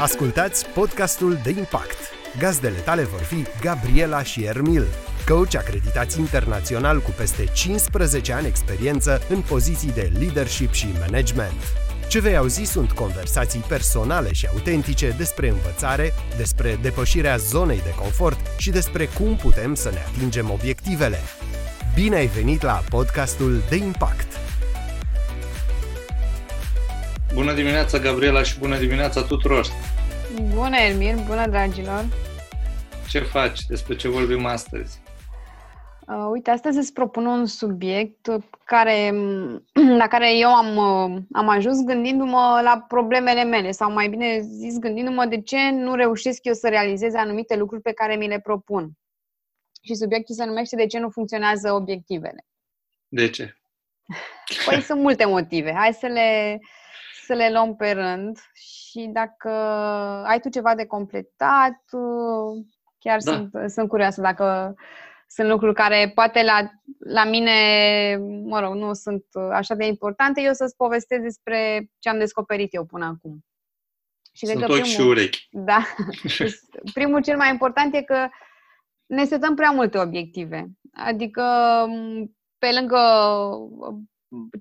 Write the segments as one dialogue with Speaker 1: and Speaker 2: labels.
Speaker 1: Ascultați podcastul de impact. Gazdele tale vor fi Gabriela și Ermil, coach acreditați internațional cu peste 15 ani experiență în poziții de leadership și management. Ce vei auzi sunt conversații personale și autentice despre învățare, despre depășirea zonei de confort și despre cum putem să ne atingem obiectivele. Bine ai venit la podcastul de impact!
Speaker 2: Bună dimineața, Gabriela, și bună dimineața tuturor!
Speaker 3: Bună, Elmir! Bună, dragilor!
Speaker 2: Ce faci? Despre ce vorbim astăzi?
Speaker 3: Uh, uite, astăzi îți propun un subiect care, la care eu am, uh, am ajuns gândindu-mă la problemele mele, sau mai bine zis, gândindu-mă de ce nu reușesc eu să realizez anumite lucruri pe care mi le propun. Și subiectul se numește De ce nu funcționează obiectivele.
Speaker 2: De ce?
Speaker 3: Păi sunt multe motive. Hai să le, să le luăm pe rând și dacă ai tu ceva de completat, chiar da. sunt, sunt curioasă dacă sunt lucruri care poate la, la mine, mă rog, nu sunt așa de importante, eu să-ți povestesc despre ce am descoperit eu până acum.
Speaker 2: Și sunt ochi și urechi.
Speaker 3: Da. primul cel mai important e că ne setăm prea multe obiective. Adică, pe lângă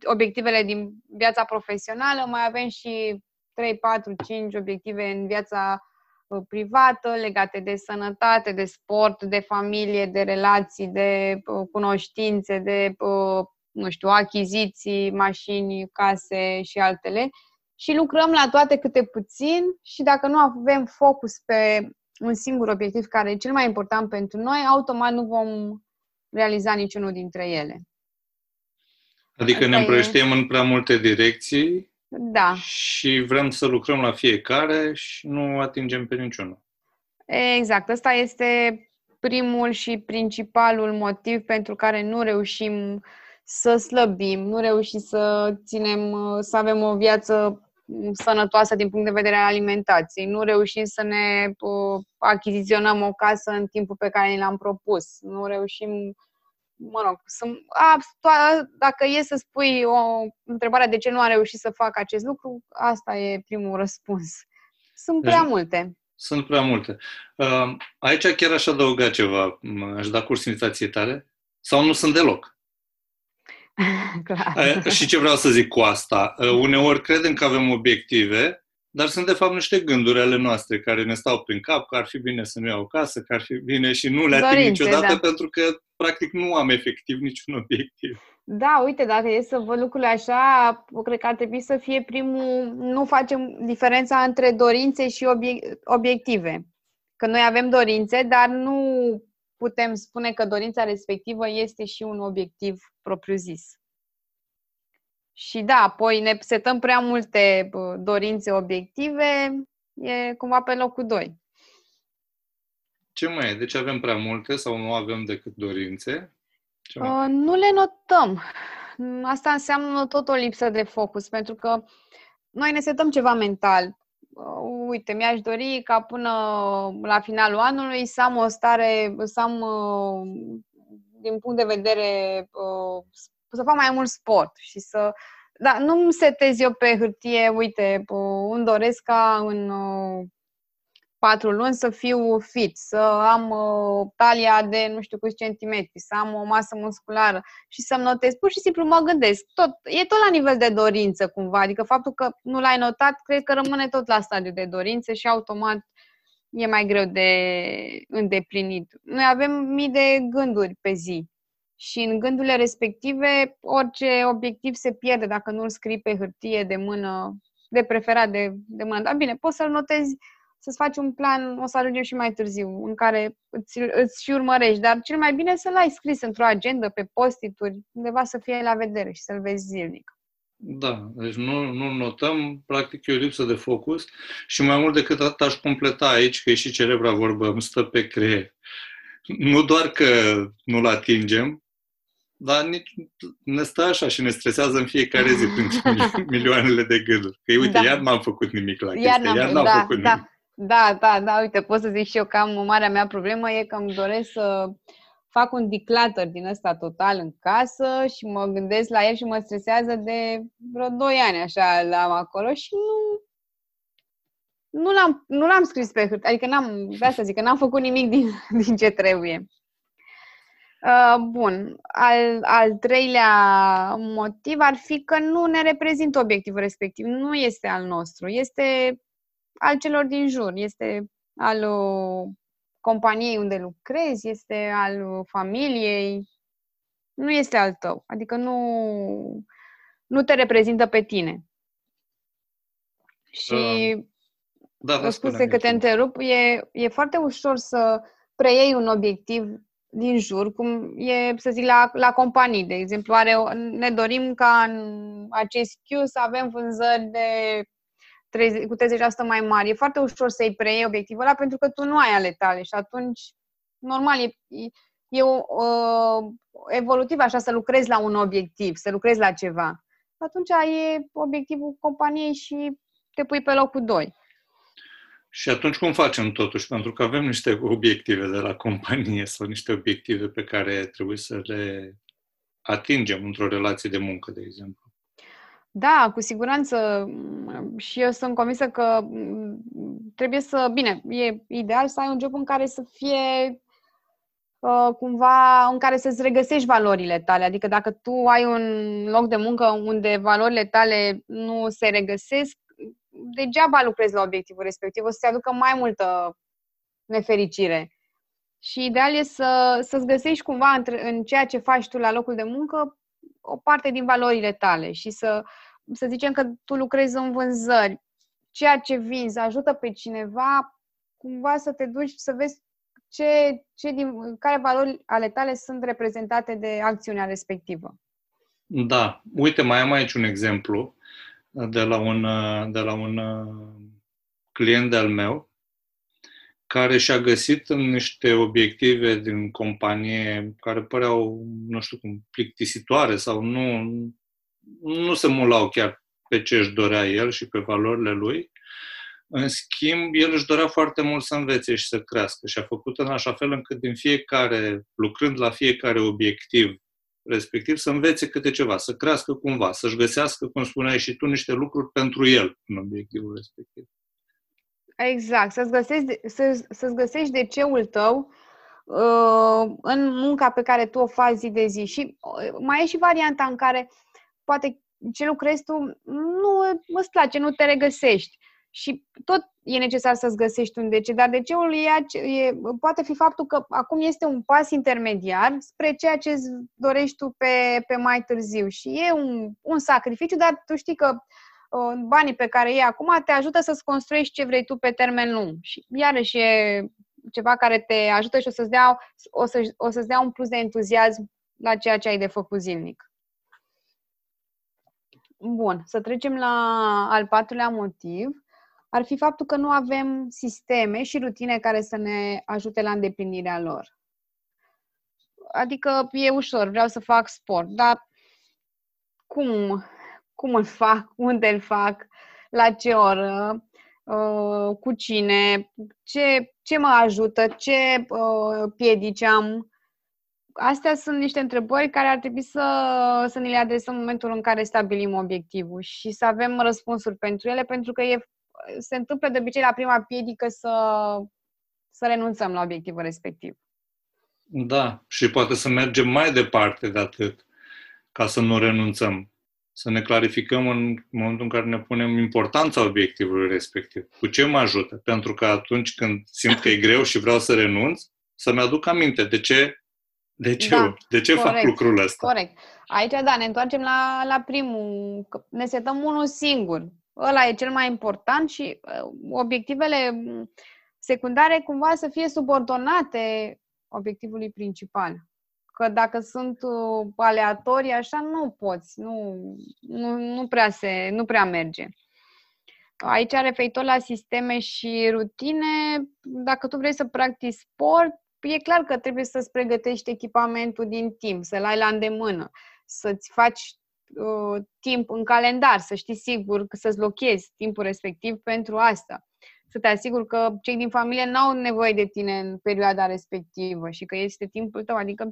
Speaker 3: obiectivele din viața profesională, mai avem și 3, 4, 5 obiective în viața uh, privată, legate de sănătate, de sport, de familie, de relații, de uh, cunoștințe, de, uh, nu știu, achiziții, mașini, case și altele. Și lucrăm la toate câte puțin și dacă nu avem focus pe un singur obiectiv care e cel mai important pentru noi, automat nu vom realiza niciunul dintre ele.
Speaker 2: Adică Asta ne împrăștiem e... în prea multe direcții
Speaker 3: da.
Speaker 2: și vrem să lucrăm la fiecare și nu atingem pe niciunul.
Speaker 3: Exact. Asta este primul și principalul motiv pentru care nu reușim să slăbim, nu reușim să ținem, să avem o viață sănătoasă din punct de vedere al alimentației, nu reușim să ne uh, achiziționăm o casă în timpul pe care ni l-am propus, nu reușim mă rog, sunt, a, to- dacă e să spui o întrebare de ce nu a reușit să facă acest lucru, asta e primul răspuns. Sunt prea deci, multe.
Speaker 2: Sunt prea multe. Uh, aici chiar aș adăuga ceva. Aș da curs invitației tale? Sau nu sunt deloc?
Speaker 3: Clar.
Speaker 2: Și ce vreau să zic cu asta? Uh, uneori credem că avem obiective, dar sunt de fapt niște gânduri ale noastre care ne stau prin cap, că ar fi bine să nu iau o casă, că ar fi bine și nu le ating Dorințe, niciodată da. pentru că practic nu am efectiv niciun obiectiv.
Speaker 3: Da, uite, dacă e să văd lucrurile așa, cred că ar trebui să fie primul, nu facem diferența între dorințe și obiective. Că noi avem dorințe, dar nu putem spune că dorința respectivă este și un obiectiv propriu-zis. Și da, apoi ne setăm prea multe dorințe obiective, e cumva pe locul 2.
Speaker 2: Ce mai e? Deci avem prea multe sau nu avem decât dorințe?
Speaker 3: Ce uh, nu le notăm. Asta înseamnă tot o lipsă de focus, pentru că noi ne setăm ceva mental. Uh, uite, mi-aș dori ca până la finalul anului să am o stare, să am, uh, din punct de vedere, uh, să fac mai mult sport și să da, nu-mi setez eu pe hârtie, uite, îmi doresc ca în patru luni să fiu fit, să am uh, talia de nu știu câți centimetri, să am o masă musculară și să-mi notez. Pur și simplu mă gândesc. Tot, e tot la nivel de dorință cumva. Adică faptul că nu l-ai notat, cred că rămâne tot la stadiu de dorințe și automat e mai greu de îndeplinit. Noi avem mii de gânduri pe zi și în gândurile respective orice obiectiv se pierde dacă nu-l scrii pe hârtie de mână, de preferat de, de mână. Dar bine, poți să-l notezi să-ți faci un plan, o să ajungem și mai târziu, în care îți, îți și urmărești, dar cel mai bine să-l ai scris într-o agendă, pe postituri, undeva să fie la vedere și să-l vezi zilnic.
Speaker 2: Da, deci nu, nu notăm, practic e o lipsă de focus și mai mult decât atât aș completa aici, că e și celebra vorbă, îmi stă pe creier. Nu doar că nu-l atingem, dar nici, ne stă așa și ne stresează în fiecare zi prin milioanele de gânduri. Că uite, da. iar n-am făcut nimic la chestia, iar n-am, iar n-am da, făcut da. nimic.
Speaker 3: Da, da, da, uite, pot să zic și eu că am marea mea problemă e că îmi doresc să fac un declutter din ăsta total în casă și mă gândesc la el și mă stresează de vreo 2 ani așa l-am acolo și nu nu l-am, nu l-am scris pe hârtie, adică n-am, de asta zic că n-am făcut nimic din, din ce trebuie. Uh, bun. Al, al treilea motiv ar fi că nu ne reprezintă obiectivul respectiv. Nu este al nostru. Este al celor din jur. Este al uh, companiei unde lucrezi, este al familiei. Nu este al tău. Adică nu, nu te reprezintă pe tine. Și uh, da, da, scuze că te întrerup, e, e foarte ușor să preiei un obiectiv din jur, cum e, să zic, la, la companii, de exemplu, are, ne dorim ca în acest Q să avem vânzări de 30, cu 30% mai mari. E foarte ușor să-i preiei obiectivul ăla pentru că tu nu ai ale tale și atunci, normal, e, e o, uh, evolutiv așa să lucrezi la un obiectiv, să lucrezi la ceva. Atunci e obiectivul companiei și te pui pe locul 2.
Speaker 2: Și atunci cum facem totuși? Pentru că avem niște obiective de la companie sau niște obiective pe care trebuie să le atingem într-o relație de muncă, de exemplu.
Speaker 3: Da, cu siguranță. Și eu sunt convinsă că trebuie să. Bine, e ideal să ai un job în care să fie uh, cumva în care să-ți regăsești valorile tale. Adică dacă tu ai un loc de muncă unde valorile tale nu se regăsesc, degeaba lucrezi la obiectivul respectiv, o să-ți aducă mai multă nefericire. Și ideal e să, să-ți găsești cumva între, în ceea ce faci tu la locul de muncă o parte din valorile tale și să, să zicem că tu lucrezi în vânzări, ceea ce vinzi ajută pe cineva cumva să te duci să vezi ce, ce din, care valori ale tale sunt reprezentate de acțiunea respectivă.
Speaker 2: Da. Uite, mai am aici un exemplu de la un, de la un client al meu care și-a găsit niște obiective din companie care păreau, nu știu cum, plictisitoare sau nu, nu se mulau chiar pe ce își dorea el și pe valorile lui. În schimb, el își dorea foarte mult să învețe și să crească și a făcut în așa fel încât din fiecare, lucrând la fiecare obiectiv respectiv să învețe câte ceva, să crească cumva, să-și găsească, cum spuneai și tu, niște lucruri pentru el în obiectivul respectiv.
Speaker 3: Exact, să-ți găsești, să, să-ți găsești de ceul tău uh, în munca pe care tu o faci zi de zi. Și uh, mai e și varianta în care poate ce lucrezi tu nu îți place, nu te regăsești. Și tot e necesar să-ți găsești un DC, dar DC-ul e, e, poate fi faptul că acum este un pas intermediar spre ceea ce îți dorești tu pe, pe mai târziu. Și e un, un sacrificiu, dar tu știi că uh, banii pe care e acum te ajută să-ți construiești ce vrei tu pe termen lung. Și iarăși e ceva care te ajută și o să-ți dea, o să, o să-ți dea un plus de entuziasm la ceea ce ai de făcut zilnic. Bun, să trecem la al patrulea motiv ar fi faptul că nu avem sisteme și rutine care să ne ajute la îndeplinirea lor. Adică e ușor, vreau să fac sport, dar cum, cum îl fac, unde îl fac, la ce oră, uh, cu cine, ce, ce mă ajută, ce uh, piedici am. Astea sunt niște întrebări care ar trebui să, să ne le adresăm în momentul în care stabilim obiectivul și să avem răspunsuri pentru ele, pentru că e se întâmplă de obicei la prima piedică să, să renunțăm la obiectivul respectiv.
Speaker 2: Da, și poate să mergem mai departe de atât, ca să nu renunțăm. Să ne clarificăm în momentul în care ne punem importanța obiectivului respectiv. Cu ce mă ajută? Pentru că atunci când simt că e greu și vreau să renunț, să-mi aduc aminte de ce, de ce, da, de ce fac lucrul ăsta.
Speaker 3: Corect. Aici, da, ne întoarcem la, la primul. Ne setăm unul singur ăla e cel mai important și uh, obiectivele mm, secundare cumva să fie subordonate obiectivului principal. Că dacă sunt uh, aleatorii, așa nu poți, nu, nu, nu, prea, se, nu prea merge. Aici, referitor la sisteme și rutine, dacă tu vrei să practici sport, e clar că trebuie să-ți pregătești echipamentul din timp, să-l ai la îndemână, să-ți faci uh, timp în calendar, să știi sigur că să-ți lochezi timpul respectiv pentru asta. Să te asiguri că cei din familie n-au nevoie de tine în perioada respectivă și că este timpul tău, adică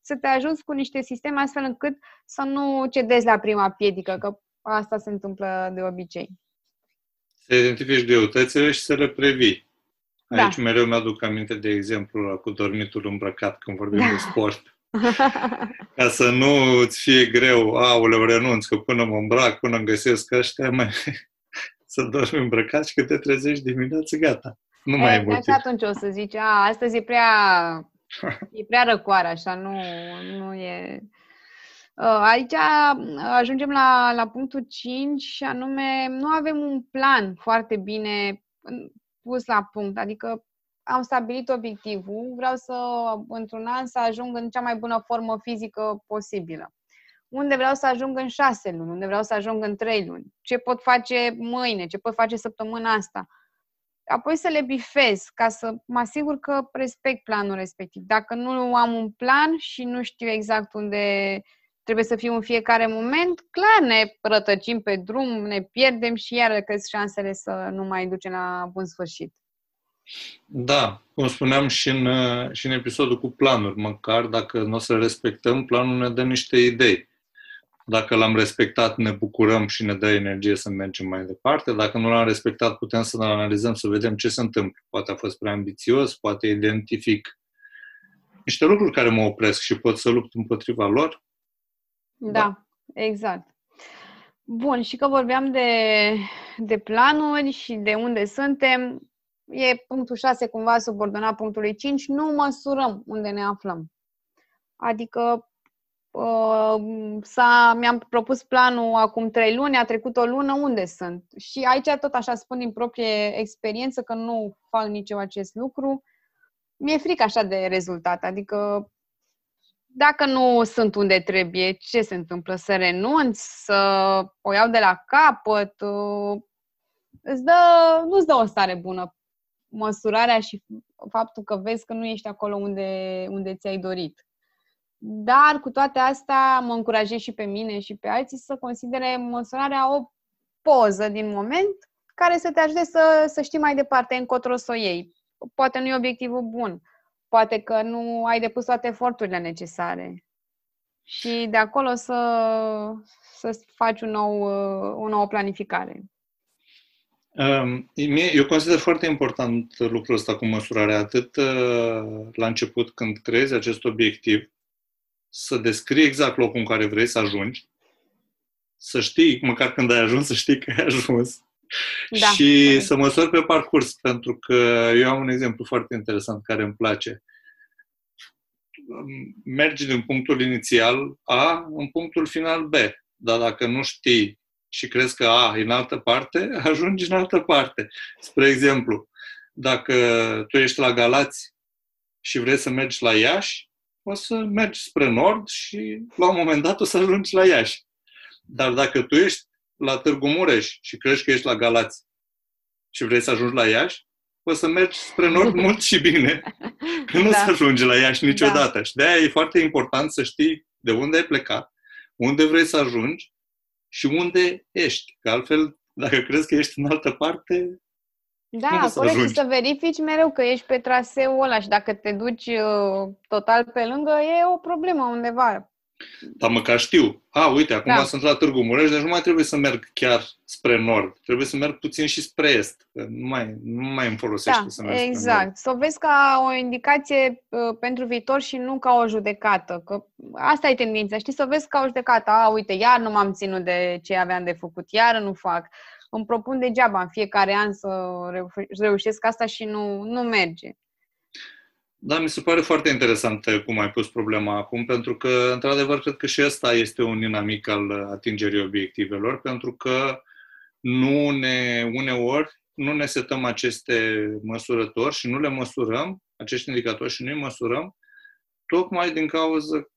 Speaker 3: să te ajuți cu niște sisteme astfel încât să nu cedezi la prima piedică, că asta se întâmplă de obicei.
Speaker 2: Să identifici greutățile și să le previi.
Speaker 3: Da.
Speaker 2: Aici mereu mi-aduc aminte de exemplu ăla cu dormitul îmbrăcat când vorbim
Speaker 3: Da.
Speaker 2: de sport. Ca să nu îți fie greu, aoleu, renunț, că până mă îmbrac, până îmi găsesc ăștia, mai să dormi îmbrăcat și că te trezești dimineața, gata. Nu mai e
Speaker 3: E, și
Speaker 2: motiv.
Speaker 3: atunci o să zici, a, astăzi e prea, e prea răcoare, așa, nu, nu e... Uh, Aici uh, ajungem la, la punctul 5 și anume nu avem un plan foarte bine în- pus la punct, adică am stabilit obiectivul, vreau să într-un an să ajung în cea mai bună formă fizică posibilă. Unde vreau să ajung în șase luni, unde vreau să ajung în trei luni, ce pot face mâine, ce pot face săptămâna asta apoi să le bifez ca să mă asigur că respect planul respectiv. Dacă nu am un plan și nu știu exact unde trebuie să fiu în fiecare moment, clar ne rătăcim pe drum, ne pierdem și iar cresc șansele să nu mai ducem la bun sfârșit.
Speaker 2: Da, cum spuneam și în, uh, și în episodul cu planuri, măcar dacă nu o să respectăm, planul ne dă niște idei. Dacă l-am respectat, ne bucurăm și ne dă energie să mergem mai departe. Dacă nu l-am respectat, putem să ne analizăm, să vedem ce se întâmplă. Poate a fost prea ambițios, poate identific niște lucruri care mă opresc și pot să lupt împotriva lor.
Speaker 3: Da,
Speaker 2: Da.
Speaker 3: exact. Bun, și că vorbeam de, de planuri și de unde suntem, e punctul 6 cumva subordonat punctului 5, nu măsurăm unde ne aflăm. Adică uh, s-a, mi-am propus planul acum trei luni, a trecut o lună, unde sunt? Și aici tot așa spun din proprie experiență că nu fac nici eu acest lucru. Mi-e frică așa de rezultat, adică dacă nu sunt unde trebuie, ce se întâmplă? Să renunț, să o iau de la capăt? uh, Îți dă, nu-ți dă o stare bună măsurarea și faptul că vezi că nu ești acolo unde, unde ți-ai dorit. Dar cu toate astea mă încurajez și pe mine și pe alții să considere măsurarea o poză din moment care să te ajute să, să știi mai departe încotro să o iei. Poate nu e obiectivul bun, poate că nu ai depus toate eforturile necesare. Și de acolo să, să faci un nou, uh, o nouă planificare.
Speaker 2: Um, mie- Eu consider foarte important lucrul ăsta cu măsurarea, atât uh, la început când creezi acest obiectiv, să descrii exact locul în care vrei să ajungi, să știi, măcar când ai ajuns, să știi că ai ajuns
Speaker 3: Da,
Speaker 2: și
Speaker 3: corect.
Speaker 2: să măsori pe parcurs, pentru că eu am un exemplu foarte interesant care îmi place. Mergi din punctul inițial A în punctul final B, dar dacă nu știi și crezi că A e în altă parte, ajungi în altă parte. Spre exemplu, dacă tu ești la Galați și vrei să mergi la Iași, o să mergi spre nord și la un moment dat o să ajungi la Iași. Dar dacă tu ești la Târgu Mureș și crezi că ești la Galați și vrei să ajungi la Iași, o să mergi spre nord mult și bine, că nu o
Speaker 3: Da.
Speaker 2: să ajungi la Iași niciodată. Și de-aia e foarte important să știi de unde ai plecat, unde vrei să ajungi și unde ești. Că altfel, dacă crezi că ești în altă parte, Nu
Speaker 3: Da,
Speaker 2: poți să
Speaker 3: corect. Și
Speaker 2: ajungi.
Speaker 3: să verifici mereu că ești pe traseul ăla și dacă te duci uh, total pe lângă, e o problemă undeva.
Speaker 2: Dar măcar știu. A, uite, acum
Speaker 3: Da.
Speaker 2: sunt la Târgu Mureș, deci nu mai trebuie să merg chiar spre nord. Trebuie să merg puțin și spre est. Că nu mai, nu mai îmi folosește
Speaker 3: Da,
Speaker 2: să merg spre nord.
Speaker 3: exact. Să o vezi ca o indicație uh, pentru viitor și nu ca o judecată. Că asta e tendința, știi? Să o vezi ca o judecată. A, uite, iar nu m-am ținut de ce aveam de făcut, iar nu fac. Îmi propun degeaba în fiecare an să reuș- reușesc asta și nu, nu merge.
Speaker 2: Da, mi se pare foarte interesant uh, cum ai pus problema acum, pentru că, într-adevăr, cred că și ăsta este un dinamic al uh, atingerii obiectivelor, pentru că nu ne, uneori, nu ne setăm aceste măsurători și nu le măsurăm, acești indicatori și nu îi măsurăm, tocmai din cauza,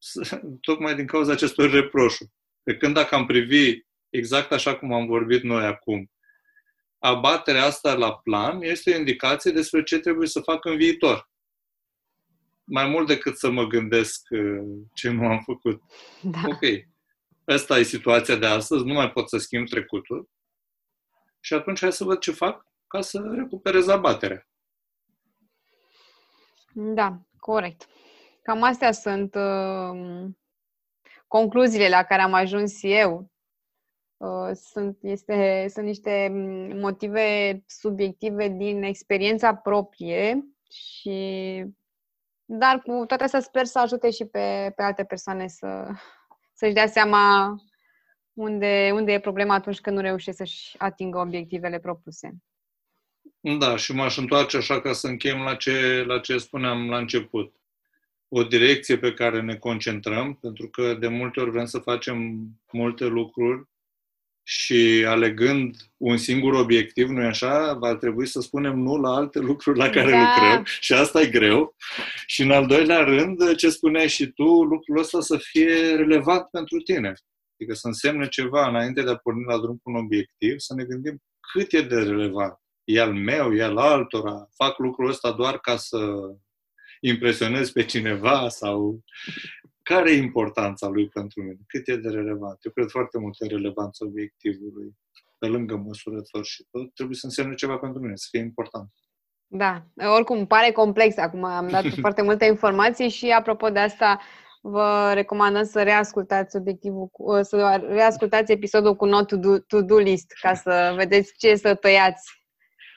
Speaker 2: tocmai din cauza acestor reproșuri. Pe când dacă am privi exact așa cum am vorbit noi acum, abaterea asta la plan este o indicație despre ce trebuie să fac în viitor. Mai mult decât să mă gândesc uh, ce nu am făcut.
Speaker 3: Da.
Speaker 2: Ok, asta e situația de astăzi, nu mai pot să schimb trecutul și atunci hai să văd ce fac ca să recuperez abaterea.
Speaker 3: Da, corect. Cam astea sunt uh, concluziile la care am ajuns eu. uh, sunt, este, sunt niște motive subiective din experiența proprie și dar cu toate astea sper să ajute și pe, pe alte persoane să, să-și dea seama unde, unde e problema atunci când nu reușește să-și atingă obiectivele propuse.
Speaker 2: Da, și m-aș întoarce așa ca să încheiem la ce, la ce spuneam la început. O direcție pe care ne concentrăm, pentru că de multe ori vrem să facem multe lucruri și alegând un singur obiectiv, nu-i așa, va trebui să spunem nu la alte lucruri la care da. lucrăm și asta e greu. Și în al doilea rând, ce spuneai și tu, lucrul ăsta să fie relevant pentru tine. Adică să însemne ceva înainte de a porni la drum cu un obiectiv, să ne gândim cât e de relevant. E al meu, e al altora, fac lucrul ăsta doar ca să impresionez pe cineva sau care e importanța lui pentru mine? Cât e de relevant? Eu cred foarte mult în relevanța obiectivului. Pe lângă măsurător și tot, trebuie să însemne ceva pentru mine, să fie important.
Speaker 3: Da, oricum pare complex. Acum am dat foarte multe informații și apropo de asta, vă recomandăm să reascultați obiectivul, să reascultați episodul cu not to-do, to-do list ca să vedeți ce să tăiați,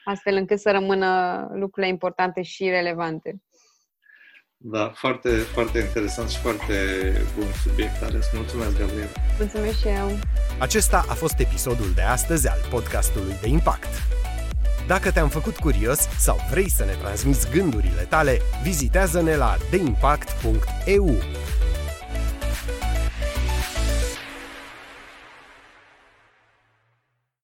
Speaker 3: astfel încât să rămână lucrurile importante și relevante.
Speaker 2: Da, foarte, foarte interesant și foarte bun subiect. Ales. Mulțumesc, Gabriel.
Speaker 3: Mulțumesc și eu.
Speaker 1: Acesta a fost episodul de astăzi al podcastului de Impact. Dacă te-am făcut curios sau vrei să ne transmiți gândurile tale, vizitează-ne la deimpact.eu